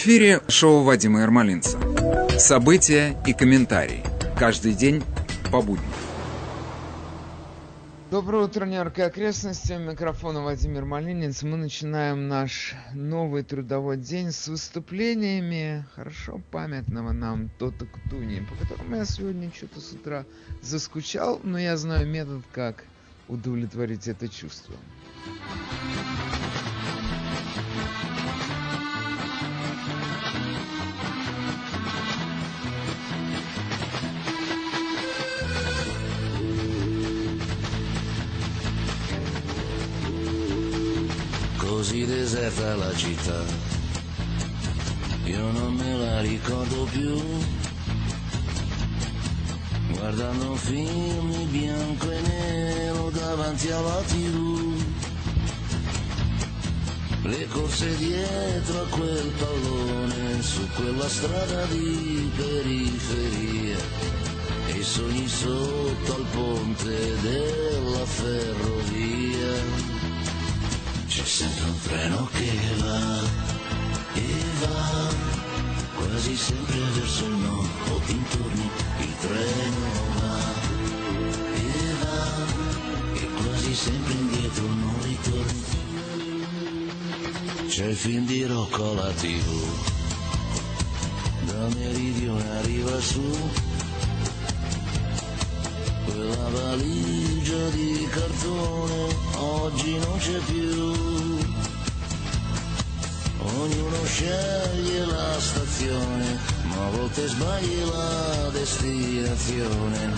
Эфире шоу Вадима Ермолинца. События и комментарии. Каждый день по будням. Доброе утро, Нью-Йорк и окрестности. Микрофона Владимир Малинец. Мы начинаем наш новый трудовой день с выступлениями хорошо памятного нам Тота Ктуни, по которому я сегодня что-то с утра заскучал, но я знаю метод, как удовлетворить это чувство. Deserta la città. Io non me la ricordo più. Guardando un film bianco e nero davanti alla tv. Le corse dietro a quel pallone su quella strada di periferia. E i sogni sotto al ponte della ferrovia. Sempre un treno che va e va, quasi sempre verso il nord o dintorni il treno va e va, e quasi sempre indietro non ritorni. C'è il film di Rocco alla tv, da meridione arriva su, quella valigia di cartone oggi non c'è più. Ognuno sceglie la stazione, ma a volte sbagli la destinazione.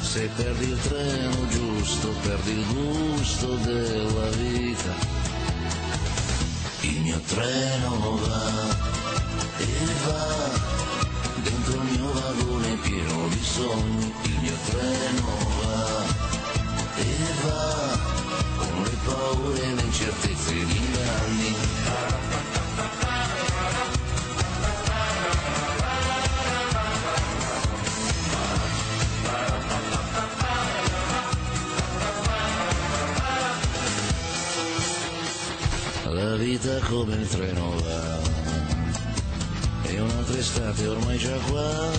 Se perdi il treno giusto, perdi il gusto della vita. Il mio treno va e va dentro il mio vagone pieno di sogni. Il mio treno va e va con le paure e le incertezze di anni. Vita come il treno va. E un'altra estate ormai già qua.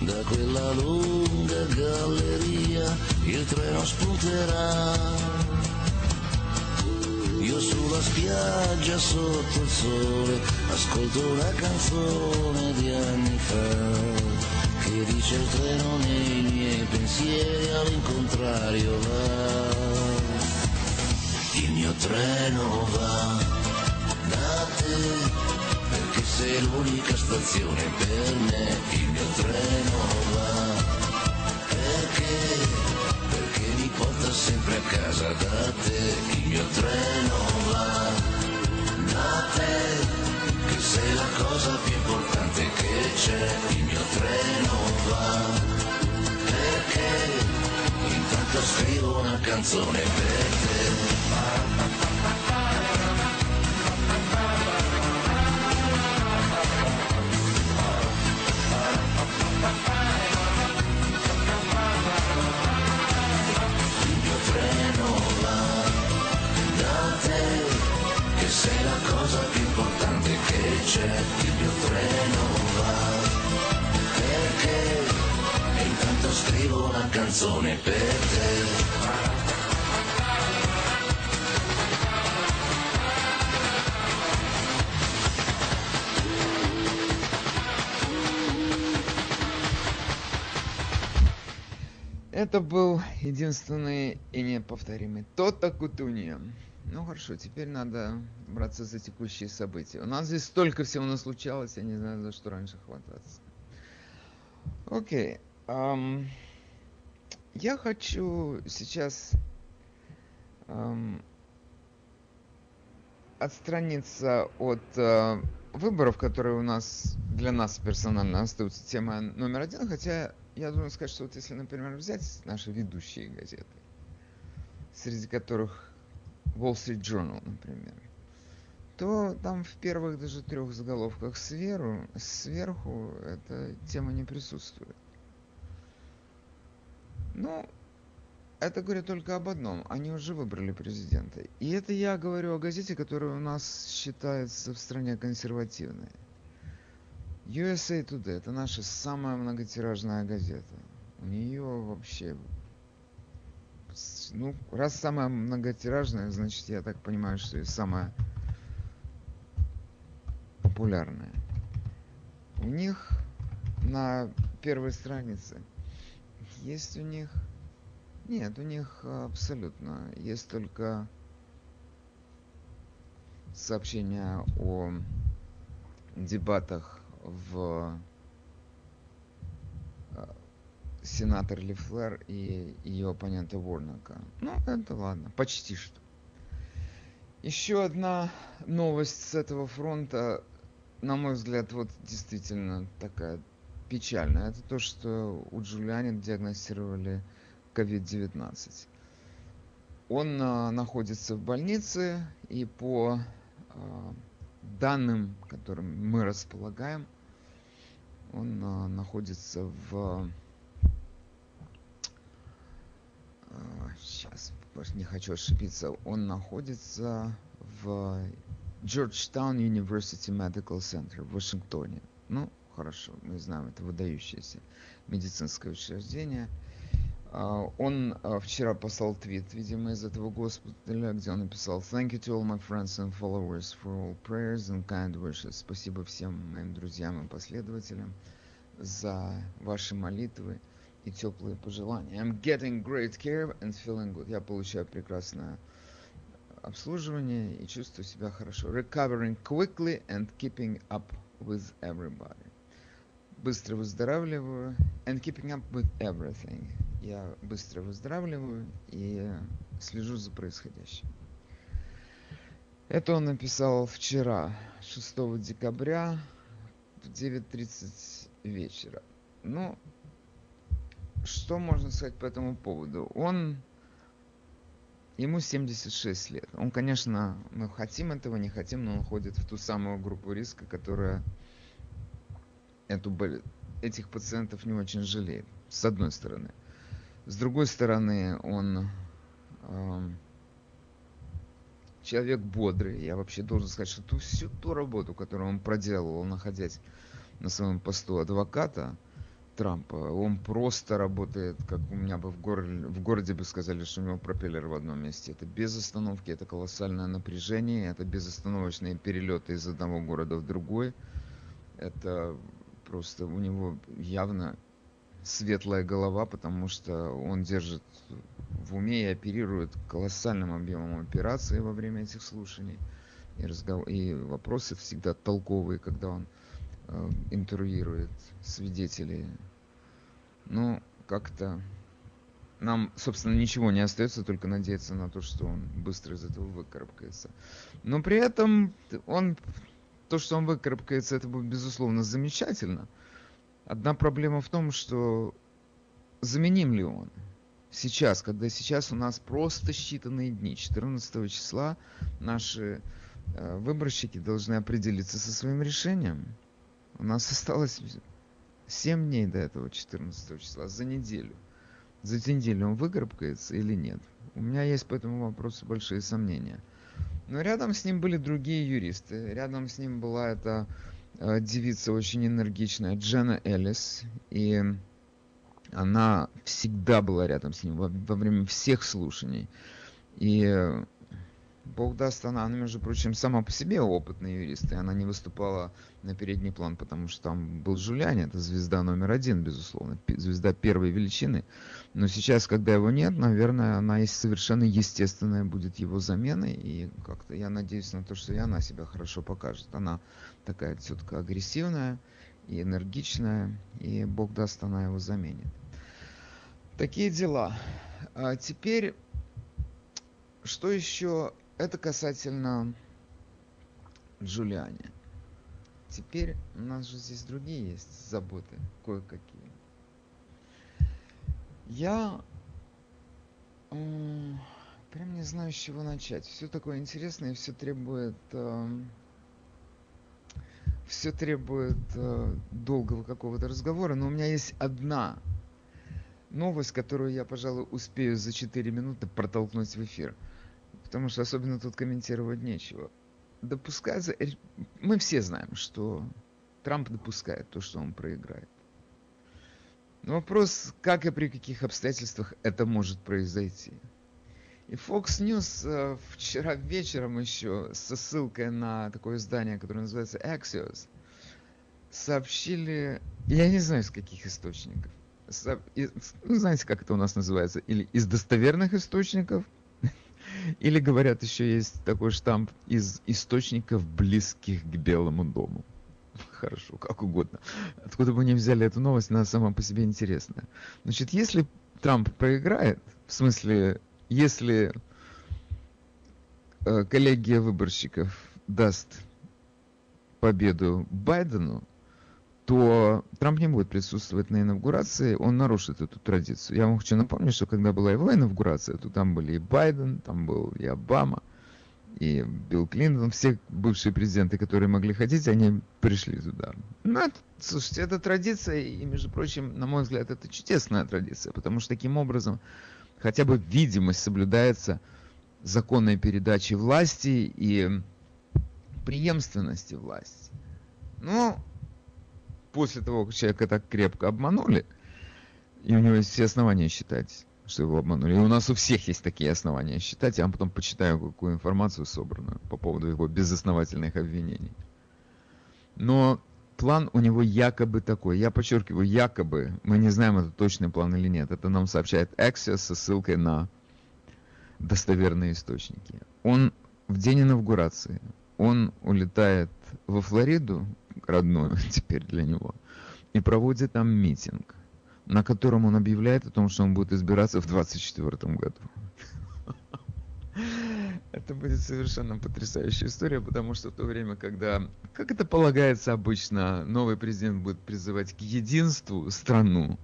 Da quella lunga galleria il treno spunterà io sulla spiaggia sotto il sole ascolto una canzone di anni fa che dice il treno nei miei pensieri all'incontrario va mio treno va da te perché sei l'unica stazione per me. Il mio treno va perché perché mi porta sempre a casa da te. Il mio treno va da te che sei la cosa più importante che c'è. Il mio treno va perché intanto scrivo una canzone per te Это был единственный и неповторимый Тота Кутунья. Ну хорошо, теперь надо браться за текущие события. У нас здесь столько всего наслучалось, я не знаю, за что раньше хвататься. Окей. ам, я хочу сейчас ам, отстраниться от э, выборов, которые у нас для нас персонально остаются тема номер один, хотя я должен сказать, что вот если, например, взять наши ведущие газеты, среди которых Wall Street Journal, например, то там в первых даже трех заголовках сверху, сверху эта тема не присутствует. Ну, это говорит только об одном. Они уже выбрали президента. И это я говорю о газете, которая у нас считается в стране консервативной. USA Today – это наша самая многотиражная газета. У нее вообще... Ну, раз самая многотиражная, значит, я так понимаю, что и самая популярная. У них на первой странице есть у них нет, у них абсолютно. Есть только сообщения о дебатах в сенатор Лефлер и ее оппонента Ворнака. Ну, это ладно, почти что. Еще одна новость с этого фронта, на мой взгляд, вот действительно такая печальная. Это то, что у Джулиани диагностировали COVID-19. Он а, находится в больнице, и по а, данным, которым мы располагаем, он а, находится в... Сейчас, не хочу ошибиться. Он находится в Georgetown University Medical Center в Вашингтоне. Ну, хорошо, мы знаем, это выдающееся медицинское учреждение. Uh, он uh, вчера послал твит, видимо, из этого госпиталя, где он написал «Thank you to all my friends and followers for all prayers and kind wishes». Спасибо всем моим друзьям и последователям за ваши молитвы и теплые пожелания. I'm getting great care and feeling good. Я получаю прекрасное обслуживание и чувствую себя хорошо. Recovering quickly and keeping up with everybody. Быстро выздоравливаю and keeping up with everything я быстро выздоравливаю и слежу за происходящим. Это он написал вчера, 6 декабря, в 9.30 вечера. Ну, что можно сказать по этому поводу? Он, ему 76 лет. Он, конечно, мы хотим этого, не хотим, но он ходит в ту самую группу риска, которая эту, этих пациентов не очень жалеет, с одной стороны. С другой стороны, он э, человек бодрый. Я вообще должен сказать, что ту, всю ту работу, которую он проделывал, находясь на своем посту адвоката Трампа, он просто работает, как у меня бы в, гор... в городе бы сказали, что у него пропеллер в одном месте. Это без остановки, это колоссальное напряжение, это безостановочные перелеты из одного города в другой. Это просто у него явно светлая голова, потому что он держит в уме и оперирует колоссальным объемом операций во время этих слушаний. И, разговор... и вопросы всегда толковые, когда он э, интервьюирует свидетелей. Ну, как-то нам, собственно, ничего не остается, только надеяться на то, что он быстро из этого выкарабкается. Но при этом он, то, что он выкарабкается, это будет, безусловно, замечательно – Одна проблема в том, что заменим ли он? Сейчас, когда сейчас у нас просто считанные дни, 14 числа наши э, выборщики должны определиться со своим решением. У нас осталось 7 дней до этого 14 числа, за неделю. За неделю он выграбкается или нет? У меня есть по этому вопросу большие сомнения. Но рядом с ним были другие юристы. Рядом с ним была эта Э, девица очень энергичная, Джена Эллис, и она всегда была рядом с ним во, во время всех слушаний. И Бог даст, она, она, между прочим, сама по себе опытный юрист, и она не выступала на передний план, потому что там был Жулиани, это звезда номер один, безусловно, звезда первой величины. Но сейчас, когда его нет, наверное, она есть совершенно естественная будет его заменой, и как-то я надеюсь на то, что и она себя хорошо покажет. Она такая тетка агрессивная и энергичная, и Бог даст, она его заменит. Такие дела. А теперь, что еще это касательно Джулиани. Теперь у нас же здесь другие есть заботы, кое-какие. Я э, прям не знаю, с чего начать. Все такое интересное, все требует... Э, все требует э, долгого какого-то разговора, но у меня есть одна новость, которую я, пожалуй, успею за 4 минуты протолкнуть в эфир. Потому что особенно тут комментировать нечего. Допускается... Мы все знаем, что Трамп допускает то, что он проиграет. Но вопрос, как и при каких обстоятельствах это может произойти. И Fox News э, вчера вечером еще со ссылкой на такое издание, которое называется Axios, сообщили, я не знаю из каких источников, ну, знаете, как это у нас называется, или из достоверных источников, или говорят, еще есть такой штамп из источников, близких к Белому дому. Хорошо, как угодно. Откуда бы они взяли эту новость, она сама по себе интересная. Значит, если Трамп проиграет, в смысле если э, коллегия выборщиков даст победу Байдену, то Трамп не будет присутствовать на инаугурации, он нарушит эту традицию. Я вам хочу напомнить, что когда была его инаугурация, то там были и Байден, там был и Обама, и Билл Клинтон, все бывшие президенты, которые могли ходить, они пришли туда. Ну, это, слушайте, это традиция, и, между прочим, на мой взгляд, это чудесная традиция, потому что таким образом хотя бы видимость соблюдается законной передачи власти и преемственности власти. Но после того, как человека так крепко обманули, и у него есть все основания считать, что его обманули. И у нас у всех есть такие основания считать. Я вам потом почитаю какую информацию собранную по поводу его безосновательных обвинений. Но план у него якобы такой. Я подчеркиваю, якобы. Мы не знаем, это точный план или нет. Это нам сообщает Axios со ссылкой на достоверные источники. Он в день инаугурации, он улетает во Флориду, родную теперь для него, и проводит там митинг, на котором он объявляет о том, что он будет избираться в 2024 году. Это будет совершенно потрясающая история, потому что в то время, когда, как это полагается обычно, новый президент будет призывать к единству страну,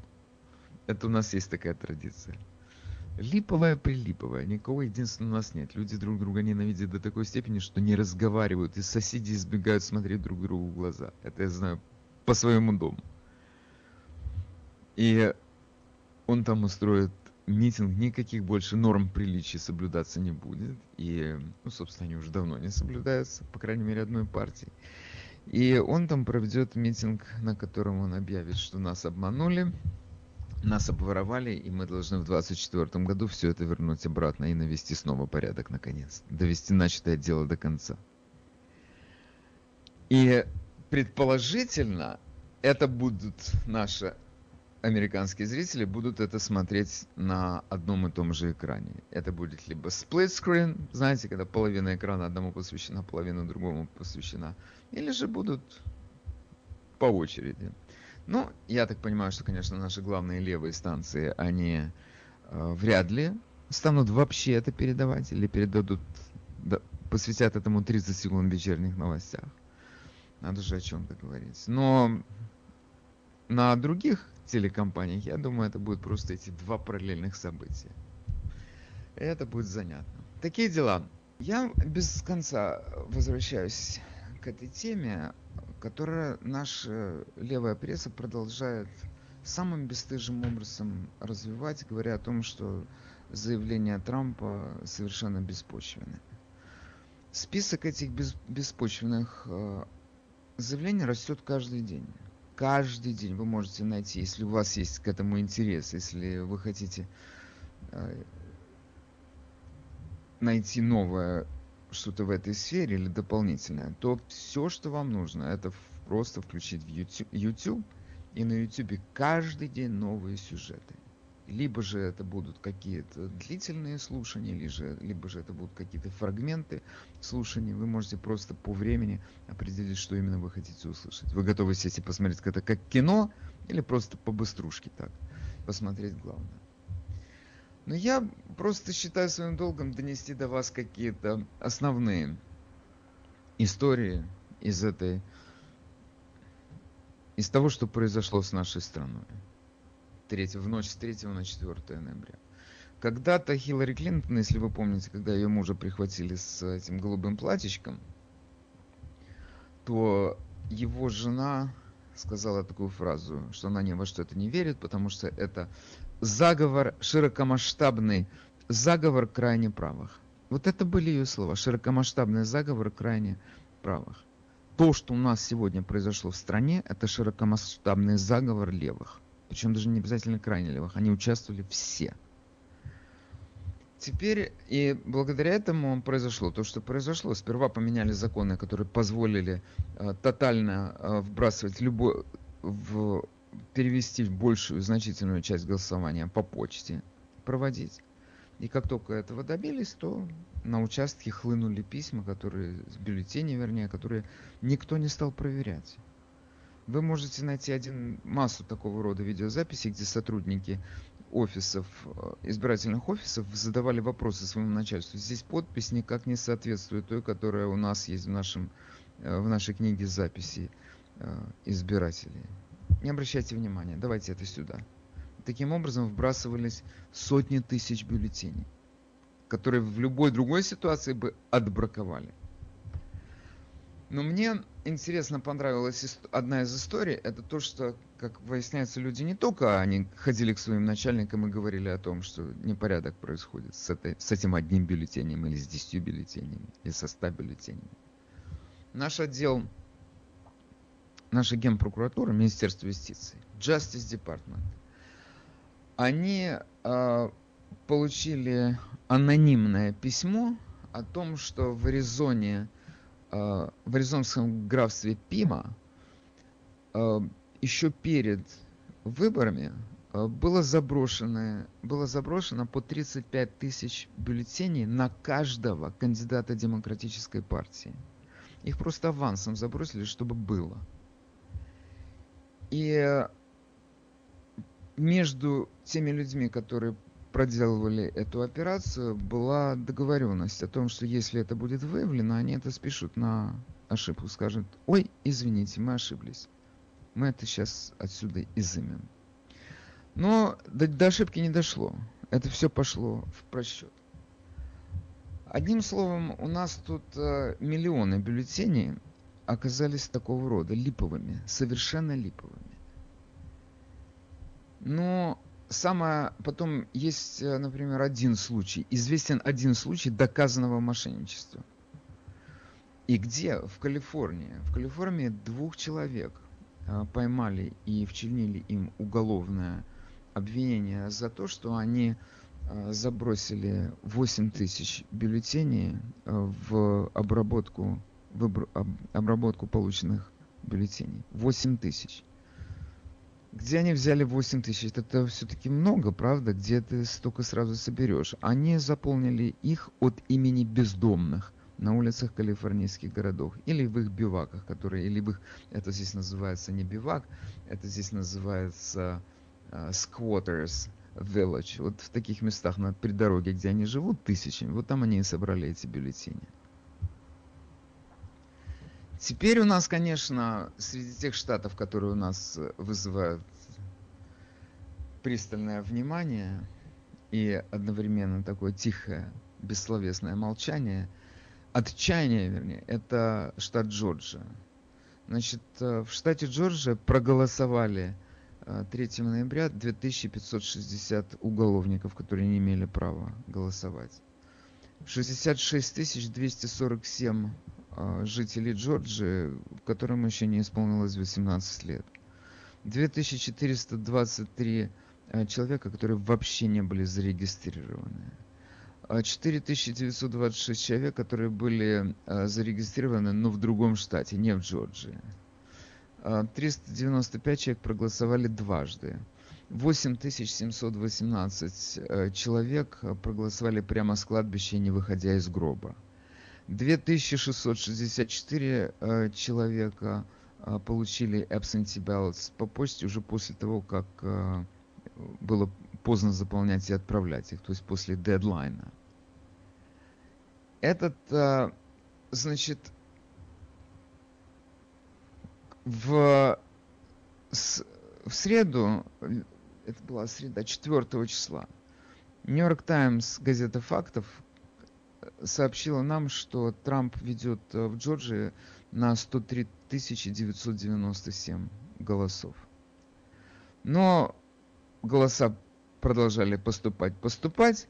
это у нас есть такая традиция. Липовая прилиповая, никого единства у нас нет. Люди друг друга ненавидят до такой степени, что не разговаривают, и соседи избегают смотреть друг другу в глаза. Это я знаю по своему дому. И он там устроит митинг, никаких больше норм приличия соблюдаться не будет. И, ну, собственно, они уже давно не соблюдаются, по крайней мере, одной партией. И он там проведет митинг, на котором он объявит, что нас обманули, нас обворовали, и мы должны в 2024 году все это вернуть обратно и навести снова порядок, наконец. Довести начатое дело до конца. И предположительно, это будут наши американские зрители будут это смотреть на одном и том же экране. Это будет либо split screen, знаете, когда половина экрана одному посвящена, половина другому посвящена, или же будут по очереди. Ну, я так понимаю, что, конечно, наши главные левые станции, они э, вряд ли станут вообще это передавать или передадут, да, посвятят этому 30 секунд в вечерних новостях. Надо же о чем-то говорить. Но на других телекомпаниях, я думаю, это будет просто эти два параллельных события. Это будет занятно. Такие дела. Я без конца возвращаюсь к этой теме, которая наша левая пресса продолжает самым бесстыжим образом развивать, говоря о том, что заявления Трампа совершенно беспочвенны. Список этих беспочвенных э, заявлений растет каждый день каждый день вы можете найти, если у вас есть к этому интерес, если вы хотите э, найти новое что-то в этой сфере или дополнительное, то все, что вам нужно, это просто включить в YouTube, YouTube и на YouTube каждый день новые сюжеты либо же это будут какие-то длительные слушания, либо же, либо же это будут какие-то фрагменты слушаний. Вы можете просто по времени определить, что именно вы хотите услышать. Вы готовы сесть и посмотреть это как кино или просто по быструшке так посмотреть главное. Но я просто считаю своим долгом донести до вас какие-то основные истории из этой из того, что произошло с нашей страной. 3, в ночь с 3 на 4 ноября. Когда-то Хиллари Клинтон, если вы помните, когда ее мужа прихватили с этим голубым платьичком, то его жена сказала такую фразу, что она ни во что это не верит, потому что это заговор широкомасштабный, заговор крайне правых. Вот это были ее слова, широкомасштабный заговор крайне правых. То, что у нас сегодня произошло в стране, это широкомасштабный заговор левых. Причем даже не обязательно крайне левых, они участвовали все. Теперь и благодаря этому произошло то, что произошло. Сперва поменяли законы, которые позволили э, тотально э, вбрасывать любой, в, перевести большую значительную часть голосования по почте, проводить. И как только этого добились, то на участке хлынули письма, которые, бюллетени, вернее, которые никто не стал проверять. Вы можете найти один массу такого рода видеозаписей, где сотрудники офисов, э, избирательных офисов задавали вопросы своему начальству. Здесь подпись никак не соответствует той, которая у нас есть в, нашем, э, в нашей книге записей э, избирателей. Не обращайте внимания, давайте это сюда. Таким образом вбрасывались сотни тысяч бюллетеней, которые в любой другой ситуации бы отбраковали. Но мне интересно понравилась одна из историй. Это то, что, как выясняется, люди не только они ходили к своим начальникам и говорили о том, что непорядок происходит с, этой, с этим одним бюллетенем или с десятью бюллетенями, или со ста бюллетенями. Наш отдел, наша генпрокуратура, Министерство юстиции, Justice Department, они э, получили анонимное письмо о том, что в Аризоне Э, в аризонском графстве Пима э, еще перед выборами э, было заброшено, было заброшено по 35 тысяч бюллетеней на каждого кандидата демократической партии. Их просто авансом забросили, чтобы было. И между теми людьми, которые проделывали эту операцию, была договоренность о том, что если это будет выявлено, они это спишут на ошибку, скажут, ой, извините, мы ошиблись. Мы это сейчас отсюда изымем. Но до, до ошибки не дошло. Это все пошло в просчет. Одним словом, у нас тут э, миллионы бюллетеней оказались такого рода, липовыми, совершенно липовыми. Но самое потом есть, э, например, один случай, известен один случай доказанного мошенничества. И где? В Калифорнии. В Калифорнии двух человек э, поймали и вчинили им уголовное обвинение за то, что они э, забросили 8 тысяч бюллетеней в обработку, в обработку полученных бюллетеней. 8 тысяч. Где они взяли 8 тысяч? Это все-таки много, правда? Где ты столько сразу соберешь? Они заполнили их от имени бездомных на улицах калифорнийских городов или в их биваках, которые, или в их, это здесь называется не бивак, это здесь называется uh, squatters village. Вот в таких местах на при дороге, где они живут тысячами, вот там они и собрали эти бюллетени. Теперь у нас, конечно, среди тех штатов, которые у нас э, вызывают пристальное внимание и одновременно такое тихое, бессловесное молчание, отчаяние, вернее, это штат Джорджия. Значит, э, в штате Джорджия проголосовали 3 э, ноября 2560 уголовников, которые не имели права голосовать. 66 247 а, жителей Джорджии, которым еще не исполнилось 18 лет. 2423 а, человека, которые вообще не были зарегистрированы. 4926 а, человек, которые были зарегистрированы, но в другом штате, не в Джорджии. 395 человек проголосовали дважды. 8718 человек проголосовали прямо с кладбища, не выходя из гроба. 2664 э, человека э, получили absentee ballots по почте уже после того, как э, было поздно заполнять и отправлять их, то есть после дедлайна. Этот, э, значит, в, с, в среду, это была среда 4 числа, Нью-Йорк Таймс, газета фактов, сообщила нам, что Трамп ведет э, в Джорджии на 103 997 голосов. Но голоса продолжали поступать, поступать.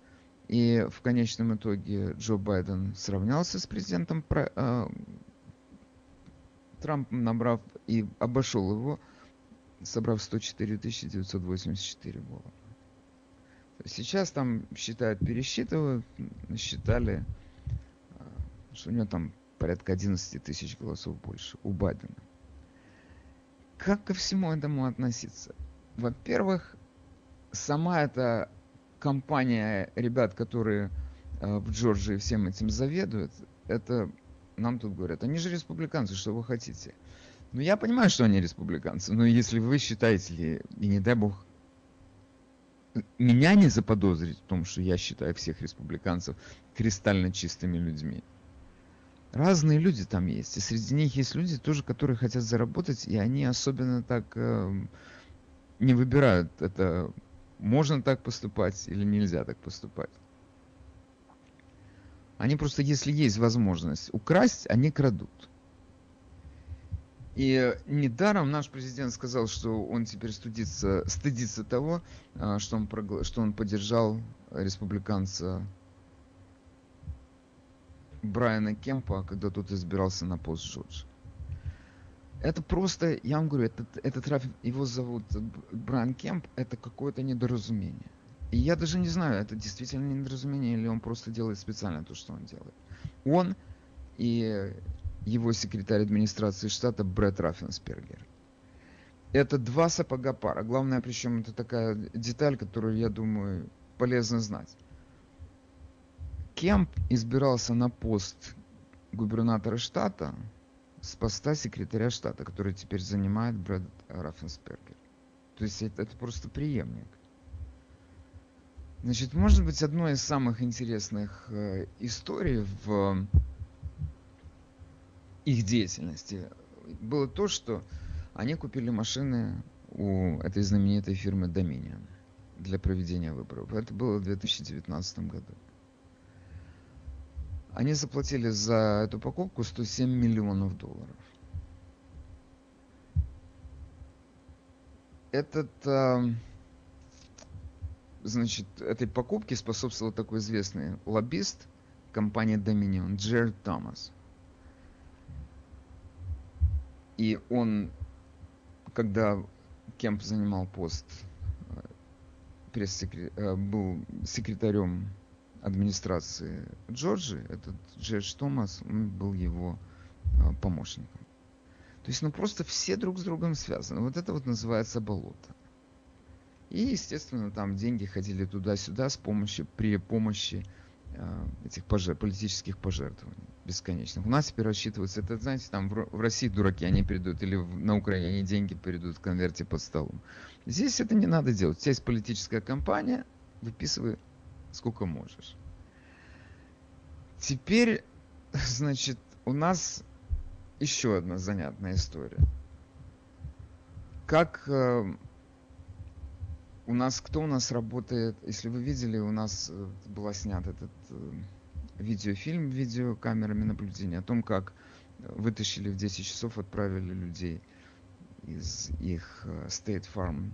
И в конечном итоге Джо Байден сравнялся с президентом э, Трампом, набрав и обошел его, собрав 104 984 голоса. Сейчас там считают, пересчитывают, считали, э, что у него там порядка 11 тысяч голосов больше у Байдена. Как ко всему этому относиться? Во-первых, сама эта компания ребят, которые э, в Джорджии всем этим заведуют, это нам тут говорят, они же республиканцы, что вы хотите? Ну, я понимаю, что они республиканцы, но если вы считаете, и не дай бог, меня не заподозрить в том, что я считаю всех республиканцев кристально чистыми людьми. Разные люди там есть, и среди них есть люди тоже, которые хотят заработать, и они особенно так э, не выбирают это можно так поступать или нельзя так поступать. Они просто, если есть возможность украсть, они крадут. И недаром наш президент сказал, что он теперь стыдится, стыдится того, а, что он, что он поддержал республиканца Брайана Кемпа, когда тот избирался на пост Джорджа. Это просто, я вам говорю, этот, этот Раф, его зовут Брайан Кемп, это какое-то недоразумение. И я даже не знаю, это действительно недоразумение, или он просто делает специально то, что он делает. Он и его секретарь администрации штата Брэд Раффенспергер. Это два сапога пара. Главное, причем это такая деталь, которую, я думаю, полезно знать. Кемп избирался на пост губернатора штата с поста секретаря штата, который теперь занимает Брэд Раффенспергер. То есть это, это просто преемник. Значит, может быть, одной из самых интересных э, историй в их деятельности было то, что они купили машины у этой знаменитой фирмы Dominion для проведения выборов. Это было в 2019 году. Они заплатили за эту покупку 107 миллионов долларов. Этот, э, значит, этой покупке способствовал такой известный лоббист компании Dominion, Джерд Томас. И он, когда Кемп занимал пост, э. Э, был секретарем администрации Джорджи, этот Джердж Томас, он был его а, помощником. То есть, ну просто все друг с другом связаны. Вот это вот называется болото. И, естественно, там деньги ходили туда-сюда с помощью, при помощи э, этих пожер, политических пожертвований бесконечных. У нас теперь рассчитывается, это, знаете, там в, России дураки, они перейдут, или на Украине деньги перейдут в конверте под столом. Здесь это не надо делать. У тебя есть политическая кампания, выписывай сколько можешь. Теперь, значит, у нас еще одна занятная история. Как э, у нас, кто у нас работает, если вы видели, у нас э, была снят этот э, видеофильм видеокамерами наблюдения о том, как вытащили в 10 часов, отправили людей из их э, State Farm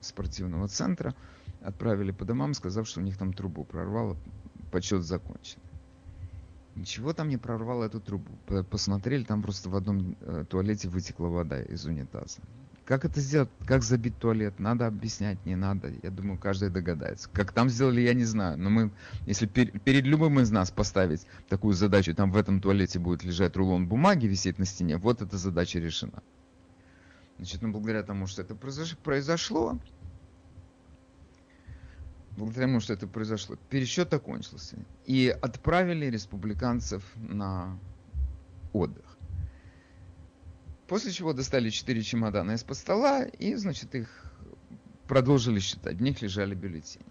спортивного центра отправили по домам, сказав, что у них там трубу прорвало, подсчет закончен. Ничего там не прорвало эту трубу. Посмотрели, там просто в одном э, туалете вытекла вода из унитаза. Как это сделать? Как забить туалет? Надо объяснять, не надо. Я думаю, каждый догадается. Как там сделали, я не знаю. Но мы, если пер, перед любым из нас поставить такую задачу, там в этом туалете будет лежать рулон бумаги, висеть на стене, вот эта задача решена. Значит, ну, благодаря тому, что это произошло, благодаря тому, что это произошло, пересчет окончился. И отправили республиканцев на отдых. После чего достали четыре чемодана из-под стола и, значит, их продолжили считать. В них лежали бюллетени.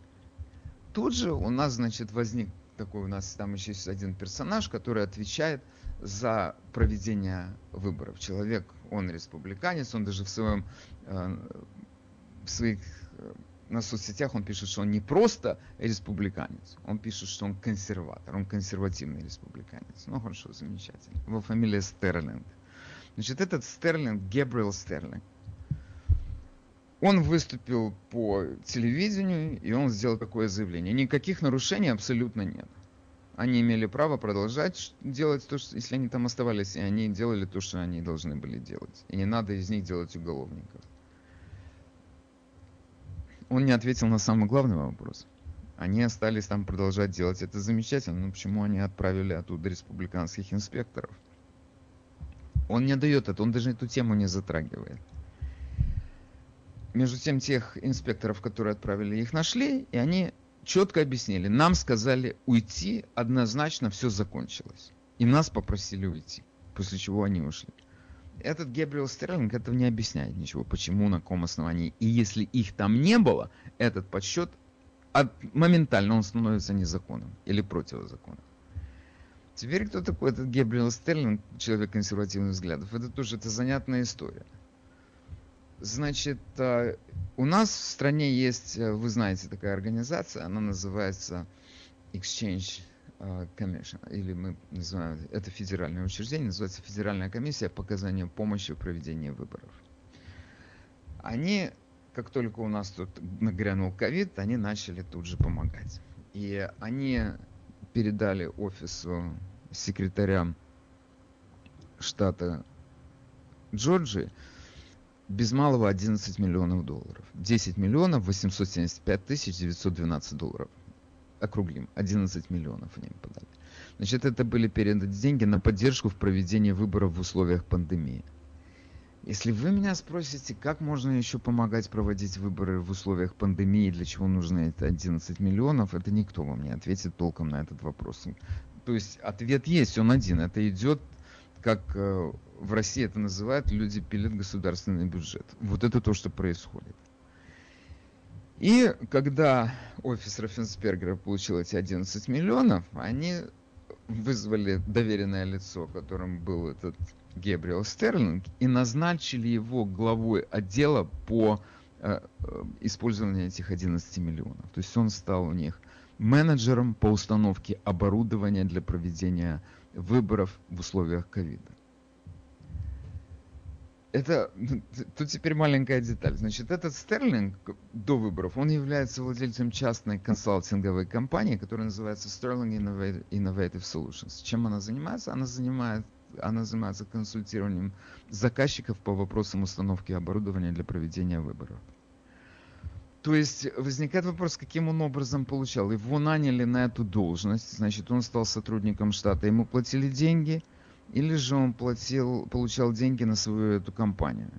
Тут же у нас, значит, возник такой у нас там еще есть один персонаж, который отвечает за проведение выборов. Человек, он республиканец, он даже в своем э, в своих э, на соцсетях он пишет, что он не просто республиканец, он пишет, что он консерватор, он консервативный республиканец. Ну хорошо, замечательно. Его фамилия Стерлинг. Значит, этот Стерлинг, Гебриэл Стерлинг, Он выступил по телевидению, и он сделал такое заявление. Никаких нарушений абсолютно нет. Они имели право продолжать делать то, что, если они там оставались, и они делали то, что они должны были делать. И не надо из них делать уголовников. Он не ответил на самый главный вопрос. Они остались там продолжать делать это замечательно, но почему они отправили оттуда республиканских инспекторов? Он не дает это, он даже эту тему не затрагивает. Между тем, тех инспекторов, которые отправили, их нашли, и они четко объяснили. Нам сказали уйти, однозначно все закончилось. И нас попросили уйти, после чего они ушли. Этот Гебриэл Стерлинг этого не объясняет ничего, почему, на каком основании. И если их там не было, этот подсчет от, моментально он становится незаконным или противозаконным. Теперь кто такой этот Гебриэл Стерлинг, человек консервативных взглядов? Это тоже это занятная история. Значит, э, у нас в стране есть, э, вы знаете, такая организация, она называется Exchange э, Commission, или мы называем, это федеральное учреждение, называется Федеральная комиссия по оказанию помощи в проведении выборов. Они как только у нас тут нагрянул ковид, они начали тут же помогать. И они передали офису секретаря штата Джорджии без малого 11 миллионов долларов. 10 миллионов 875 тысяч 912 долларов. Округлим. 11 миллионов они подали. Значит, это были переданы деньги на поддержку в проведении выборов в условиях пандемии. Если вы меня спросите, как можно еще помогать проводить выборы в условиях пандемии, для чего нужны это 11 миллионов, это никто вам не ответит толком на этот вопрос. То есть ответ есть, он один. Это идет, как э, в России это называют, люди пилят государственный бюджет. Вот это то, что происходит. И когда офис Раффенсбергера получил эти 11 миллионов, они вызвали доверенное лицо, которым был этот Гебриэл Стерлинг, и назначили его главой отдела по э, э использованию этих 11 миллионов. То есть он стал у них менеджером по установке оборудования для проведения выборов в условиях ковида. Это, тут теперь маленькая деталь. Значит, этот Стерлинг до выборов, он является владельцем частной консалтинговой компании, которая называется Sterling Innovative Solutions. Чем она занимается? Она занимается она занимается консультированием заказчиков по вопросам установки оборудования для проведения выборов. То есть возникает вопрос, каким он образом получал. Его наняли на эту должность, значит, он стал сотрудником штата, ему платили деньги, или же он платил, получал деньги на свою эту компанию.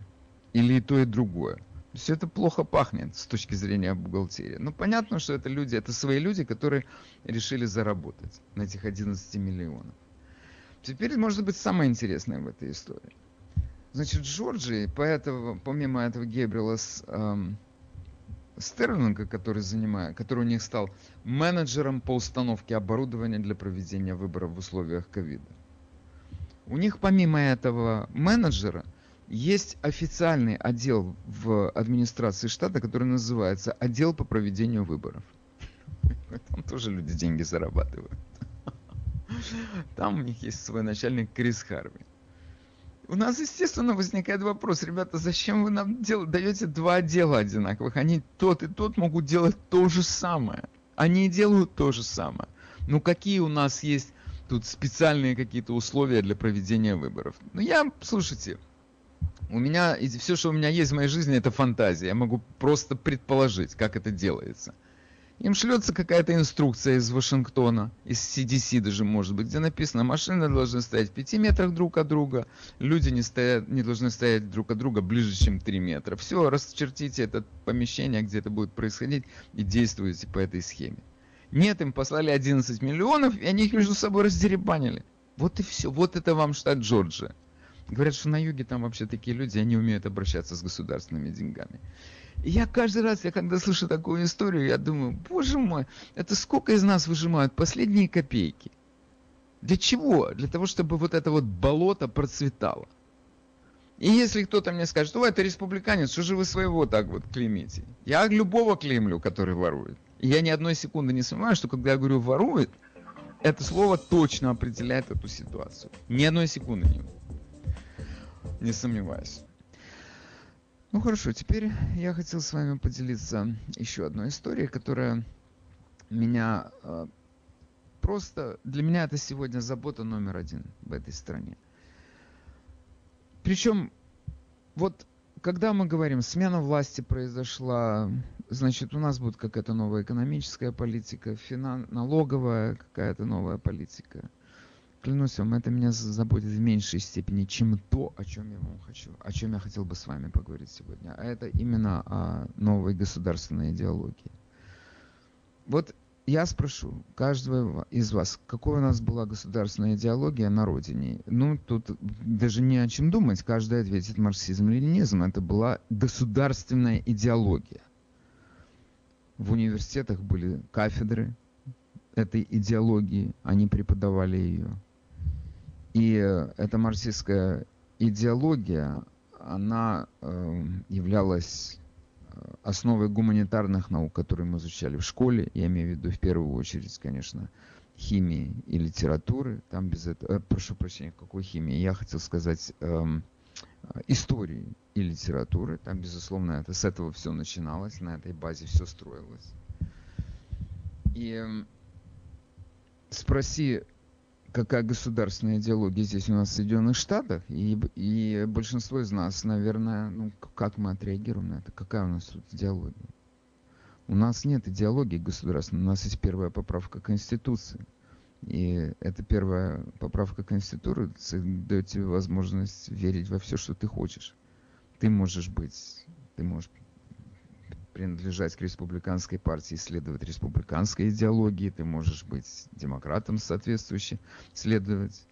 Или и то, и другое. Все это плохо пахнет с точки зрения бухгалтерии. Ну, понятно, что это люди, это свои люди, которые решили заработать на этих 11 миллионов. Теперь, может быть, самое интересное в этой истории. Значит, Джорджи, поэтому, помимо этого Гебрила эм, Стерлинга, который, занимает, который у них стал менеджером по установке оборудования для проведения выборов в условиях ковида. У них помимо этого менеджера есть официальный отдел в администрации штата, который называется отдел по проведению выборов. Там тоже люди деньги зарабатывают. Там у них есть свой начальник Крис Харви. У нас, естественно, возникает вопрос, ребята, зачем вы нам дел- даете два отдела одинаковых? Они тот и тот могут делать то же самое. Они делают то же самое. Ну какие у нас есть тут специальные какие-то условия для проведения выборов? Ну я, слушайте, у меня, все, что у меня есть в моей жизни, это фантазия. Я могу просто предположить, как это делается. Им шлется какая-то инструкция из Вашингтона, из CDC даже может быть, где написано, машины должны стоять в 5 метрах друг от друга, люди не, стоят, не должны стоять друг от друга ближе, чем 3 метра. Все, расчертите это помещение, где это будет происходить, и действуйте по этой схеме. Нет, им послали 11 миллионов, и они их между собой раздеребанили. Вот и все. Вот это вам штат Джорджия. Говорят, что на юге там вообще такие люди, они умеют обращаться с государственными деньгами. Я каждый раз, я когда слышу такую историю, я думаю, боже мой, это сколько из нас выжимают последние копейки? Для чего? Для того, чтобы вот это вот болото процветало. И если кто-то мне скажет, о, это республиканец, что же вы своего так вот клеймите? Я любого клеймлю, который ворует. И я ни одной секунды не сомневаюсь, что когда я говорю ворует, это слово точно определяет эту ситуацию. Ни одной секунды не, не сомневаюсь. Ну хорошо, теперь я хотел с вами поделиться еще одной историей, которая меня э, просто... Для меня это сегодня забота номер один в этой стране. Причем, вот когда мы говорим, смена власти произошла, значит, у нас будет какая-то новая экономическая политика, финан... налоговая какая-то новая политика. Клянусь вам, это меня заботит в меньшей степени, чем то, о чем я вам хочу, о чем я хотел бы с вами поговорить сегодня. А это именно о новой государственной идеологии. Вот я спрошу каждого из вас, какой у нас была государственная идеология на родине. Ну, тут даже не о чем думать. Каждый ответит марксизм ленинизм. Это была государственная идеология. В университетах были кафедры этой идеологии, они преподавали ее. И эта марксистская идеология, она э, являлась основы гуманитарных наук, которые мы изучали в школе, я имею в виду в первую очередь, конечно, химии и литературы, там без этого, э, прошу прощения, какой химии, я хотел сказать эм, истории и литературы, там, безусловно, это, с этого все начиналось, на этой базе все строилось. И э, спроси какая государственная идеология здесь у нас в Соединенных Штатах, и, и большинство из нас, наверное, ну, как мы отреагируем на это, какая у нас тут идеология? У нас нет идеологии государственной, у нас есть первая поправка Конституции. И эта первая поправка Конституции дает тебе возможность верить во все, что ты хочешь. Ты можешь быть, ты можешь принадлежать к республиканской партии, следовать республиканской идеологии, ты можешь быть демократом соответствующе, следовать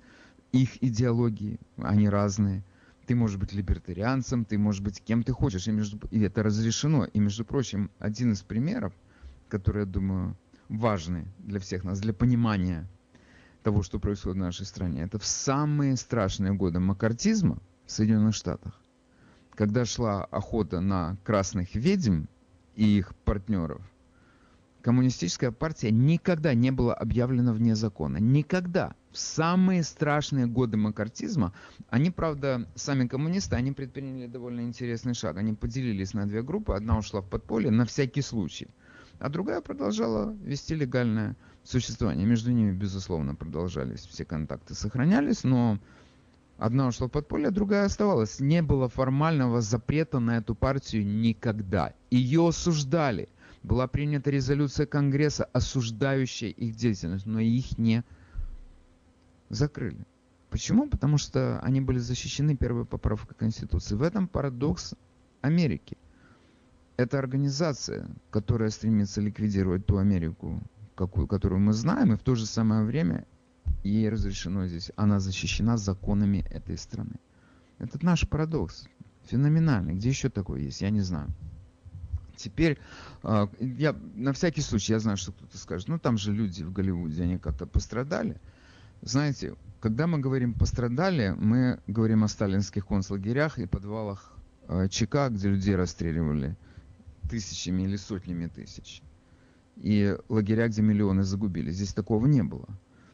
их идеологии, они разные. Ты можешь быть либертарианцем, ты можешь быть кем ты хочешь, и, между, и это разрешено. И, между прочим, один из примеров, который, я думаю, важный для всех нас, для понимания того, что происходит в нашей стране, это в самые страшные годы макартизма в Соединенных Штатах, когда шла охота на красных ведьм, и их партнеров, коммунистическая партия никогда не была объявлена вне закона. Никогда. В самые страшные годы макартизма, они, правда, сами коммунисты, они предприняли довольно интересный шаг. Они поделились на две группы. Одна ушла в подполье на всякий случай, а другая продолжала вести легальное существование. Между ними, безусловно, продолжались все контакты, сохранялись, но Одна ушла в подполье, другая оставалась. Не было формального запрета на эту партию никогда. Ее осуждали. Была принята резолюция Конгресса, осуждающая их деятельность, но их не закрыли. Почему? Потому что они были защищены первой поправкой Конституции. В этом парадокс Америки. Это организация, которая стремится ликвидировать ту Америку, какую, которую мы знаем, и в то же самое время ей разрешено здесь, она защищена законами этой страны. Это наш парадокс, феноменальный. Где еще такое есть, я не знаю. Теперь, а, я на всякий случай, я знаю, что кто-то скажет, ну там же люди в Голливуде, они как-то пострадали. Знаете, когда мы говорим пострадали, мы говорим о сталинских концлагерях и подвалах а, ЧК, где людей расстреливали тысячами или сотнями тысяч. И лагеря, где миллионы загубили. Здесь такого не было.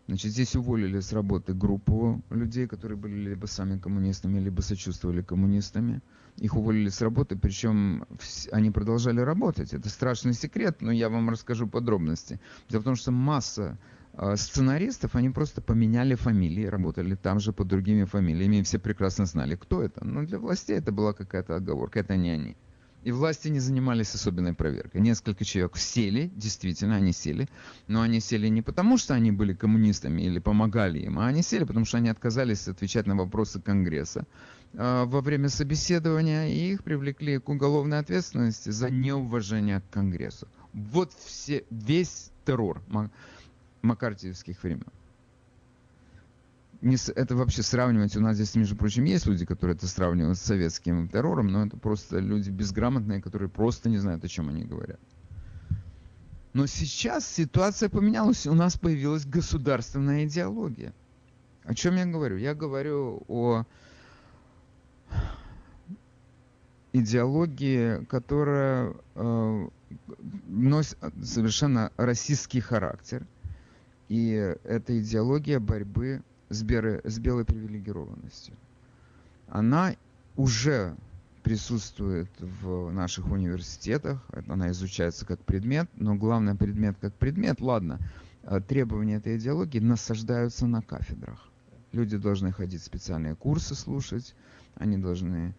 Значит, здесь уволили с работы группу людей, которые были либо сами коммунистами, либо сочувствовали коммунистами. Их уволили с работы, причем они продолжали работать. Это страшный секрет, но я вам расскажу подробности. Дело в том, что масса а, сценаристов, они просто поменяли фамилии, работали там же под другими фамилиями, и все прекрасно знали, кто это. Но для властей это была какая-то оговорка, это не они. И власти не занимались особенной проверкой. Несколько человек сели, действительно, они сели, но они сели не потому, что они были коммунистами или помогали им, а они сели, потому что они отказались отвечать на вопросы Конгресса во время собеседования, и их привлекли к уголовной ответственности за неуважение к Конгрессу. Вот все, весь террор макартиевских времен не, это вообще сравнивать, у нас здесь, между прочим, есть люди, которые это сравнивают с советским террором, но это просто люди безграмотные, которые просто не знают, о чем они говорят. Но сейчас ситуация поменялась, у нас появилась государственная идеология. О чем я говорю? Я говорю о идеологии, которая э, носит совершенно российский характер. И это идеология борьбы с, белой, с белой привилегированностью. Она уже присутствует в наших университетах, она изучается как предмет, но главный предмет как предмет, ладно, э, требования этой идеологии насаждаются на кафедрах. Люди должны ходить специальные курсы слушать, они должны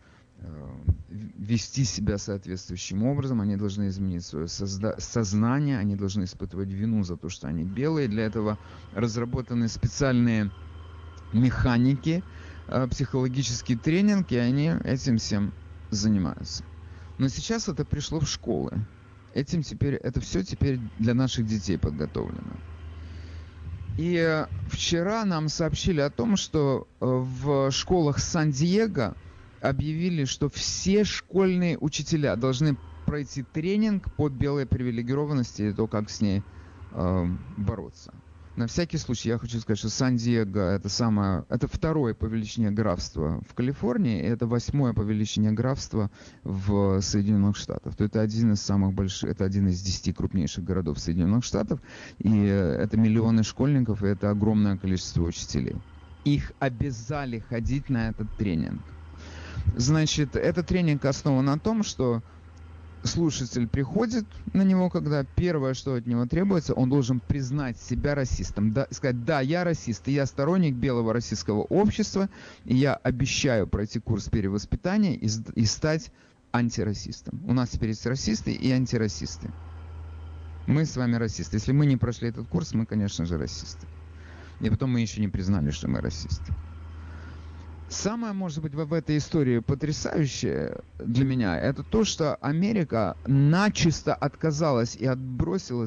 вести себя соответствующим образом, они должны изменить свое сознание, они должны испытывать вину за то, что они белые. Для этого разработаны специальные механики, э, психологический тренинг, и они этим всем занимаются. Но сейчас это пришло в школы. Этим теперь, это все теперь для наших детей подготовлено. И э, вчера нам сообщили о том, что э, в школах Сан-Диего объявили, что все школьные учителя должны пройти тренинг по белой привилегированности и то, как с ней э, бороться. На всякий случай я хочу сказать, что Сан-Диего это самое, это второе по величине графство в Калифорнии, и это восьмое по величине графство в Соединенных Штатах. То это один из самых больших, это один из десяти крупнейших городов Соединенных Штатов, и это миллионы школьников, и это огромное количество учителей. Их обязали ходить на этот тренинг. Значит, этот тренинг основан на том, что слушатель приходит на него, когда первое, что от него требуется, он должен признать себя расистом. Да, сказать, да, я расист, и я сторонник белого российского общества, и я обещаю пройти курс перевоспитания и, и стать антирасистом. У нас теперь есть расисты и антирасисты. Мы с вами расисты. Если мы не прошли этот курс, мы, конечно же, расисты. И потом мы еще не признали, что мы расисты. Самое, может быть, в этой истории потрясающее для меня, это то, что Америка начисто отказалась и отбросила,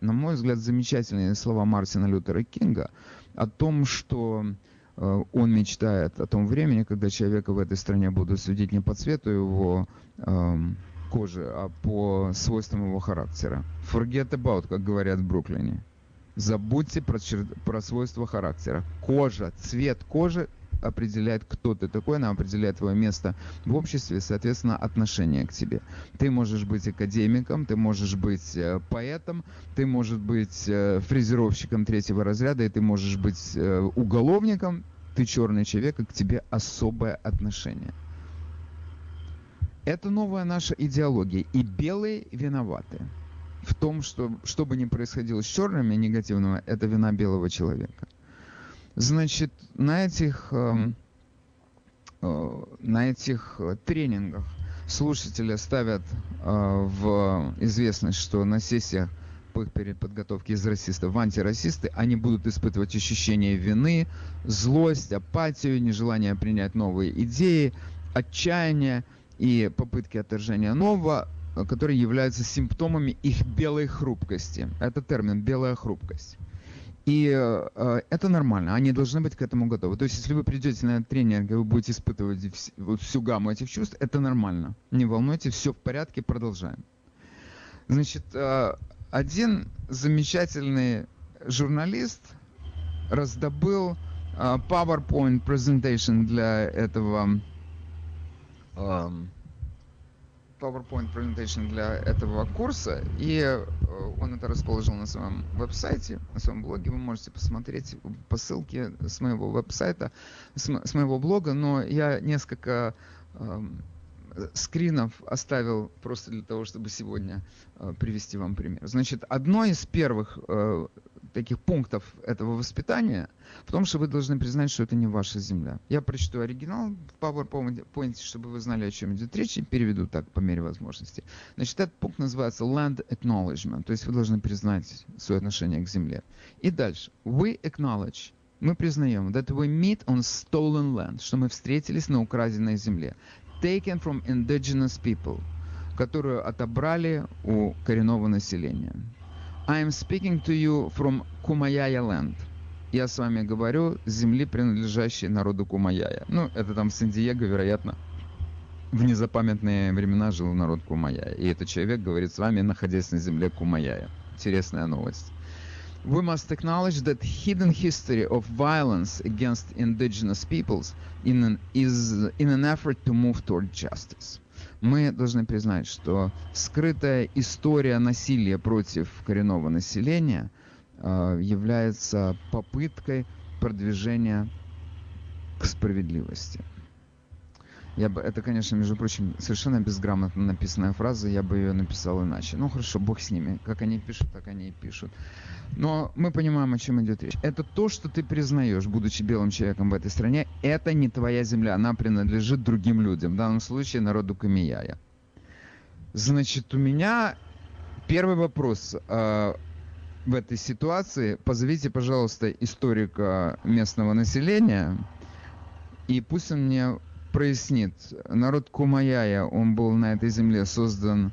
на мой взгляд, замечательные слова Мартина Лютера Кинга о том, что э, он мечтает о том времени, когда человека в этой стране будут судить не по цвету его эм, кожи, а по свойствам его характера. Forget about, как говорят в Бруклине. Забудьте про, про свойства характера. Кожа, цвет кожи определяет, кто ты такой, она определяет твое место в обществе, соответственно, отношение к тебе. Ты можешь быть академиком, ты можешь быть э, поэтом, ты можешь быть э, фрезеровщиком третьего разряда, и ты можешь быть э, уголовником, ты черный человек, и к тебе особое отношение. Это новая наша идеология, и белые виноваты в том, что что бы ни происходило с черными негативного, это вина белого человека. Значит, на этих, эм, э, на этих тренингах слушатели ставят э, в известность, что на сессиях по их переподготовке из расистов в антирасисты, они будут испытывать ощущение вины, злость, апатию, нежелание принять новые идеи, отчаяние и попытки отторжения нового, которые являются симптомами их белой хрупкости. Это термин «белая хрупкость». И э, это нормально, они должны быть к этому готовы. То есть, если вы придете на тренинг, и вы будете испытывать вс- вот всю гамму этих чувств, это нормально. Не волнуйтесь, все в порядке, продолжаем. Значит, э, один замечательный журналист раздобыл э, PowerPoint presentation для этого э, PowerPoint presentation для этого курса, и э, он это расположил на своем веб-сайте, на своем блоге. Вы можете посмотреть по ссылке с моего веб-сайта, с моего блога, но я несколько эм, скринов оставил просто для того, чтобы сегодня э, привести вам пример. Значит, одно из первых э, таких пунктов этого воспитания в том, что вы должны признать, что это не ваша земля. Я прочту оригинал в PowerPoint, чтобы вы знали, о чем идет речь, и переведу так по мере возможности. Значит, этот пункт называется Land Acknowledgement, то есть вы должны признать свое отношение к земле. И дальше. We acknowledge мы признаем, that we meet on stolen land, что мы встретились на украденной земле taken from indigenous people, которую отобрали у коренного населения. I am speaking to you from Kumayaya land. Я с вами говорю с земли, принадлежащей народу Кумаяя. Ну, это там Сан-Диего, вероятно, в незапамятные времена жил народ Кумаяя. И этот человек говорит с вами, находясь на земле Кумаяя. Интересная новость. We must acknowledge that hidden history of violence against indigenous peoples in an, is in an effort to move toward justice. Мы должны признать, что скрытая история насилия против коренного населения э, является попыткой продвижения к справедливости. Я бы, это, конечно, между прочим, совершенно безграмотно написанная фраза, я бы ее написал иначе. Ну хорошо, бог с ними. Как они пишут, так они и пишут. Но мы понимаем, о чем идет речь. Это то, что ты признаешь, будучи белым человеком в этой стране, это не твоя земля, она принадлежит другим людям, в данном случае народу Камияя. Значит, у меня первый вопрос э, в этой ситуации. Позовите, пожалуйста, историка местного населения, и пусть он мне прояснит. Народ Кумаяя, он был на этой земле создан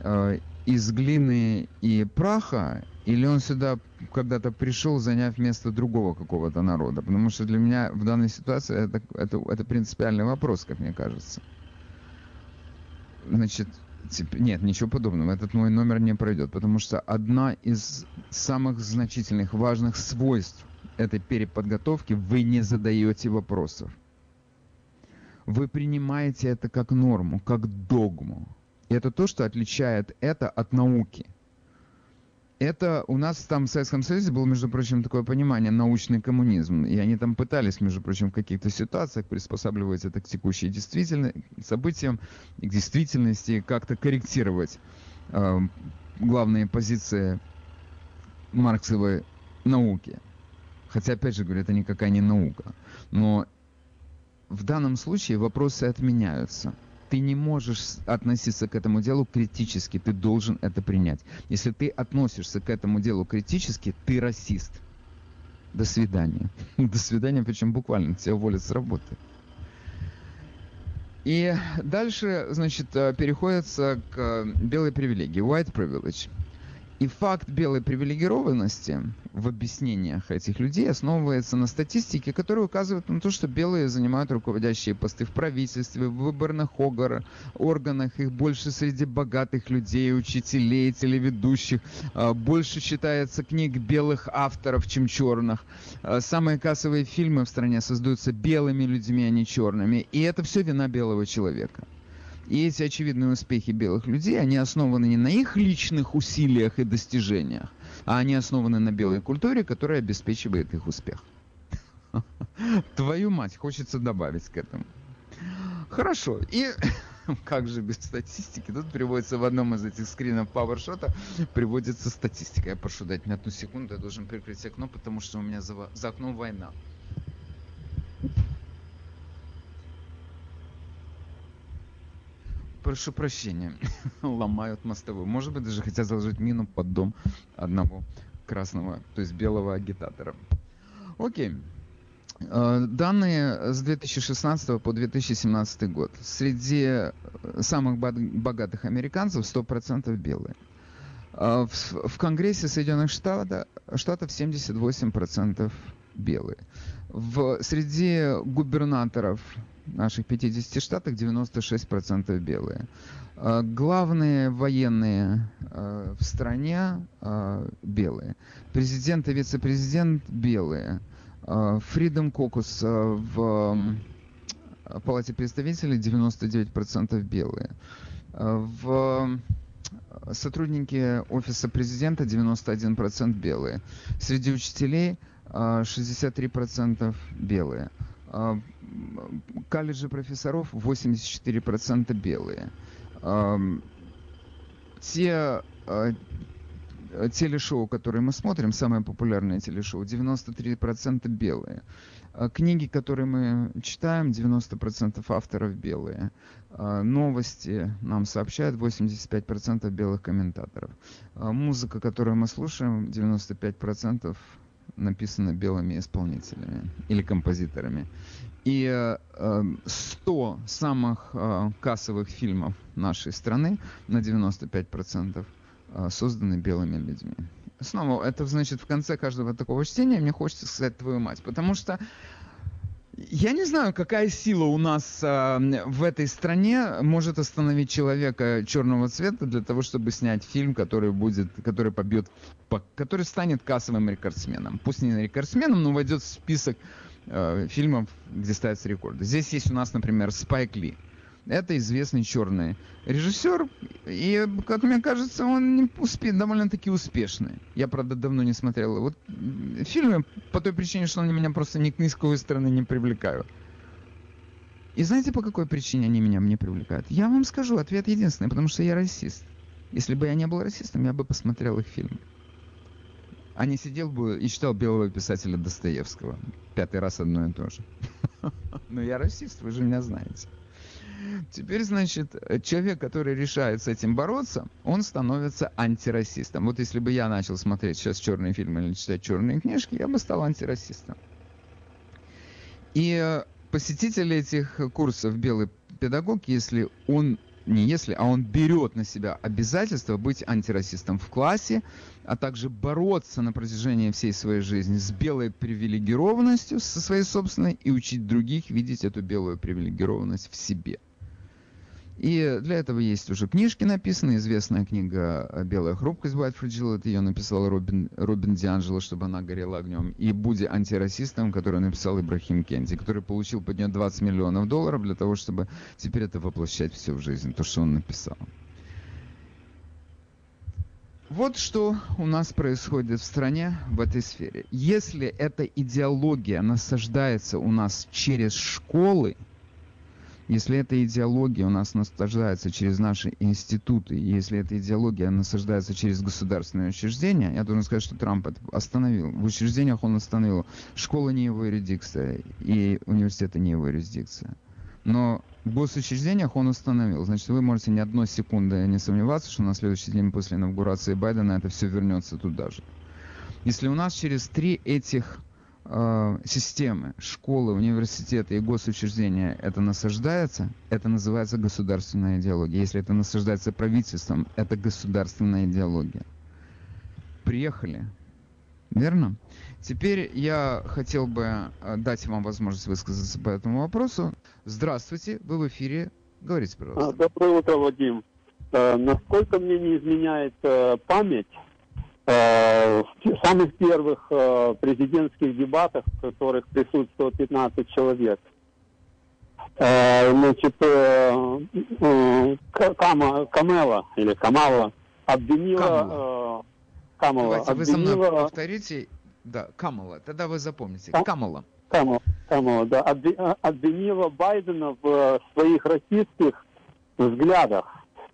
э, из глины и праха, или он сюда когда-то пришел, заняв место другого какого-то народа? Потому что для меня в данной ситуации это, это, это принципиальный вопрос, как мне кажется. Значит, нет, ничего подобного. Этот мой номер не пройдет, потому что одна из самых значительных, важных свойств этой переподготовки, вы не задаете вопросов. Вы принимаете это как норму, как догму. И это то, что отличает это от науки. Это у нас там в Советском Союзе было, между прочим, такое понимание, научный коммунизм. И они там пытались, между прочим, в каких-то ситуациях приспосабливать это к текущей действительности, событиям, к действительности, как-то корректировать э, главные позиции марксовой науки. Хотя, опять же говорю, это никакая не наука. Но в данном случае вопросы отменяются. Ты не можешь относиться к этому делу критически, ты должен это принять. Если ты относишься к этому делу критически, ты расист. До свидания. До свидания, причем буквально, тебя уволят с работы. И дальше, значит, э, переходится к белой привилегии, white privilege. И факт белой привилегированности в объяснениях этих людей основывается на статистике, которая указывает на то, что белые занимают руководящие посты в правительстве, в выборных органах, их больше среди богатых людей, учителей, телеведущих, а, больше считается книг белых авторов, чем черных. А, самые кассовые фильмы в стране создаются белыми людьми, а не черными. И это все вина белого человека. И эти очевидные успехи белых людей, они основаны не на их личных усилиях и достижениях, а они основаны на белой культуре, которая обеспечивает их успех. Твою мать, хочется добавить к этому. Хорошо. И как же без статистики? Тут приводится в одном из этих скринов PowerShot приводится статистика. Я прошу дать мне одну секунду, я должен прикрыть окно, потому что у меня за, за окном война. Прошу прощения, ломают мостовую. Может быть, даже хотят заложить мину под дом одного красного, то есть белого агитатора. Окей. Э, данные с 2016 по 2017 год. Среди э, самых богатых американцев 100% белые. Э, в, Конгрессе Соединенных Штатов 78% белые. В, среди губернаторов наших 50 штатах 96% белые. А, главные военные а, в стране а, белые. Президент и вице-президент белые. Freedom Caucus в Палате представителей 99% белые. В сотрудники офиса президента 91% белые. Среди учителей 63% белые. А, колледжи профессоров 84% белые. Те а, телешоу, которые мы смотрим, самое популярное телешоу, 93% белые. А, книги, которые мы читаем, 90% авторов белые. Новости нам сообщают 85% белых комментаторов. Музыка, которую мы слушаем, 95% написано белыми исполнителями или композиторами. И 100 э, самых э, кассовых фильмов нашей страны на 95% э, созданы белыми людьми. Снова, это значит в конце каждого такого чтения мне хочется сказать твою мать, потому что я не знаю, какая сила у нас э, в этой стране может остановить человека черного цвета для того, чтобы снять фильм, который будет, который побьет, по, который станет кассовым рекордсменом. Пусть не рекордсменом, но войдет в список э, фильмов, где ставятся рекорды. Здесь есть у нас, например, Спайк Ли. Это известный черный режиссер, и, как мне кажется, он успе... довольно-таки успешный. Я, правда, давно не смотрел. Вот фильмы по той причине, что они меня просто ни к ни с какой стороны не привлекают. И знаете, по какой причине они меня не привлекают? Я вам скажу, ответ единственный, потому что я расист. Если бы я не был расистом, я бы посмотрел их фильмы. А не сидел бы и читал белого писателя Достоевского. Пятый раз одно и то же. Но я расист, вы же меня знаете. Теперь, значит, человек, который решает с этим бороться, он становится антирасистом. Вот если бы я начал смотреть сейчас черные фильмы или читать черные книжки, я бы стал антирасистом. И э, посетитель этих курсов «Белый педагог», если он не если, а он берет на себя обязательство быть антирасистом в классе, а также бороться на протяжении всей своей жизни с белой привилегированностью, со своей собственной, и учить других видеть эту белую привилегированность в себе. И для этого есть уже книжки написаны. Известная книга «Белая хрупкость» White Fragility. Ее написал Робин, Робин Дианджело, чтобы она горела огнем. И «Буди антирасистом», который написал Ибрахим Кенти, который получил под нее 20 миллионов долларов для того, чтобы теперь это воплощать все в жизнь, то, что он написал. Вот что у нас происходит в стране в этой сфере. Если эта идеология насаждается у нас через школы, если эта идеология у нас насаждается через наши институты, если эта идеология насаждается через государственные учреждения, я должен сказать, что Трамп это остановил. В учреждениях он остановил. Школа не его юрисдикция, и университеты не его юрисдикция. Но в госучреждениях он установил. Значит, вы можете ни одной секунды не сомневаться, что на следующий день после инаугурации Байдена это все вернется туда же. Если у нас через три этих системы, школы, университеты и госучреждения это насаждается, это называется государственная идеология. Если это насаждается правительством, это государственная идеология. Приехали. Верно? Теперь я хотел бы э, дать вам возможность высказаться по этому вопросу. Здравствуйте, вы в эфире. Говорите, пожалуйста. А, доброе утро, Вадим. Э, насколько мне не изменяет э, память, Э, в самых первых э, президентских дебатах, в которых присутствовало 15 человек, э, значит, Кама, Камела или Камала обвинила... Камала. Давайте обвинила... вы за мной повторите. Да, Камала. Тогда вы запомните. Камала. Камала, Камала, да. Обвинила Байдена в своих расистских взглядах.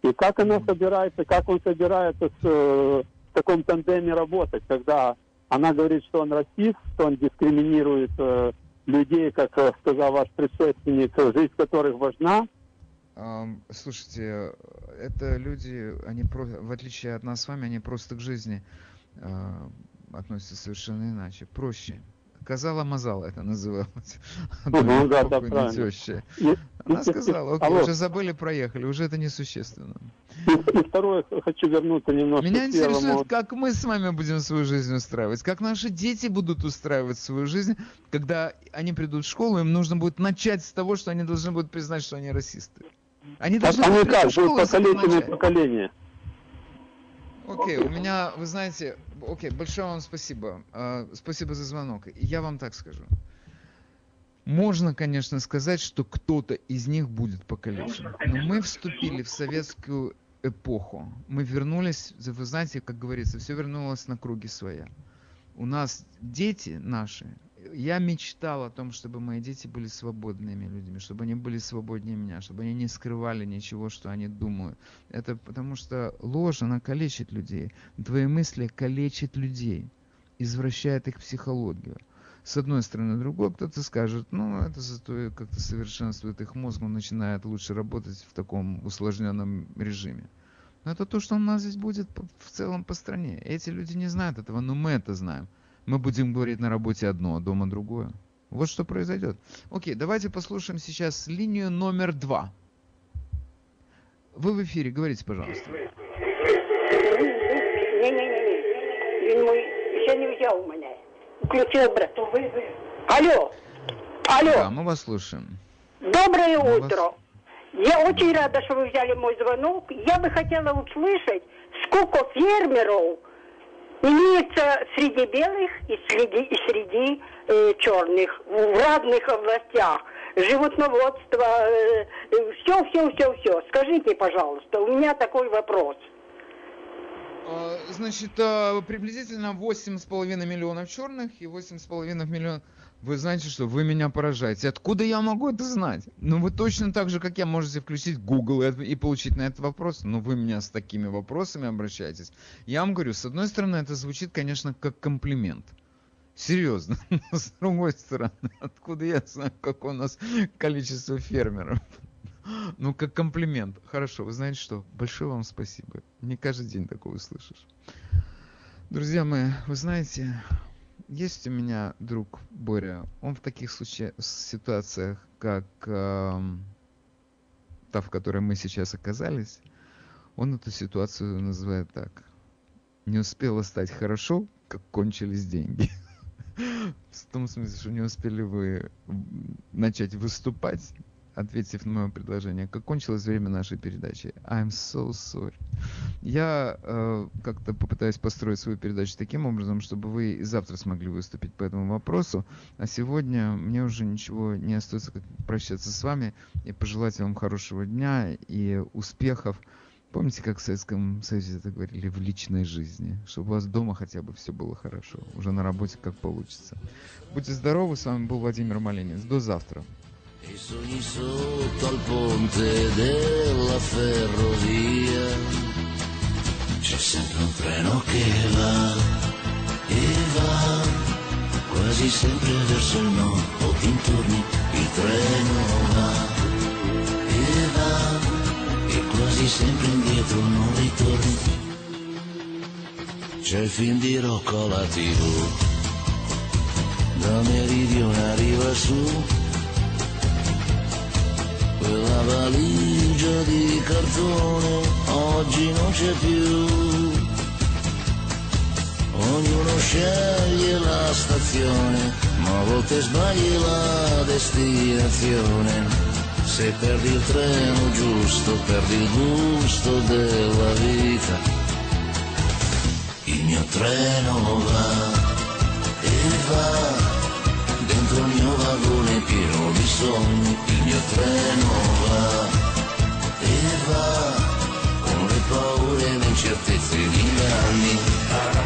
И как она собирается, как он собирается с в таком тандеме работать, когда она говорит, что он расист, что он дискриминирует э, людей, как э, сказал ваш предшественник, жизнь которых важна. Слушайте, это люди, они в отличие от нас с вами, они просто к жизни э, относятся совершенно иначе, проще. Казала-мазала это называлось. Угу, да, да, теща. Она сказала, окей, уже забыли, проехали, уже это несущественно. И, и второе, хочу вернуться немножко Меня интересует, как мы с вами будем свою жизнь устраивать, как наши дети будут устраивать свою жизнь, когда они придут в школу, им нужно будет начать с того, что они должны будут признать, что они расисты. Они должны а будут как, будет поколение поколение. Окей, у меня, вы знаете, окей, большое вам спасибо. Uh, спасибо за звонок. Я вам так скажу. Можно, конечно, сказать, что кто-то из них будет покалечен. Но мы вступили в советскую эпоху. Мы вернулись, вы знаете, как говорится, все вернулось на круги своя. У нас дети наши, я мечтал о том, чтобы мои дети были свободными людьми, чтобы они были свободнее меня, чтобы они не скрывали ничего, что они думают. Это потому что ложь, она калечит людей. Твои мысли калечат людей, извращает их психологию. С одной стороны, другой кто-то скажет, ну, это зато как-то совершенствует их мозг, он начинает лучше работать в таком усложненном режиме. Но это то, что у нас здесь будет в целом по стране. Эти люди не знают этого, но мы это знаем мы будем говорить на работе одно, а дома другое. Вот что произойдет. Окей, давайте послушаем сейчас линию номер два. Вы в эфире, говорите, пожалуйста. Не-не-не, він мой не взяв мене. Включив брат. Алло, алло. Да, мы вас слушаем. Доброе мы утро. Вас... Я очень рада, что вы взяли мой звонок. Я бы хотела услышать, сколько фермеров имеется среди белых и среди, и среди э, черных в разных областях. Животноводство, э, все, все, все, все. Скажите, пожалуйста, у меня такой вопрос. А, значит, а, приблизительно 8,5 миллионов черных и 8,5 миллионов... Вы знаете что, вы меня поражаете. Откуда я могу это знать? Ну, вы точно так же, как я, можете включить Google и, и получить на этот вопрос. Но вы меня с такими вопросами обращаетесь. Я вам говорю, с одной стороны, это звучит, конечно, как комплимент. Серьезно. Но с другой стороны, откуда я знаю, какое у нас количество фермеров? Ну, как комплимент. Хорошо, вы знаете что? Большое вам спасибо. Не каждый день такое услышишь. Друзья мои, вы знаете, есть у меня друг Боря. Он в таких случаях, ситуациях, как э, та, в которой мы сейчас оказались, он эту ситуацию называет так. Не успело стать хорошо, как кончились деньги. В том смысле, что не успели вы начать выступать, ответив на мое предложение, как кончилось время нашей передачи. I'm so sorry. Я э, как-то попытаюсь построить свою передачу таким образом, чтобы вы и завтра смогли выступить по этому вопросу. А сегодня мне уже ничего не остается, как прощаться с вами и пожелать вам хорошего дня и успехов. Помните, как в Советском Союзе это говорили в личной жизни? Чтобы у вас дома хотя бы все было хорошо. Уже на работе как получится. Будьте здоровы, с вами был Владимир Малинец. До завтра. E sogni sotto al ponte della ferrovia. C'è sempre un treno che va e va, quasi sempre verso il nord o dintorni il treno va e va, e quasi sempre indietro non ritorni. C'è il film di Rocco alla tv, da meridione arriva su quella valigia di cartone oggi non c'è più. Ognuno sceglie la stazione, ma a volte sbagli la destinazione. Se perdi il treno giusto, perdi il gusto della vita. Il mio treno va e va vagone pieno di sogni, il mio treno va e va, con le paure e le incertezze di anni.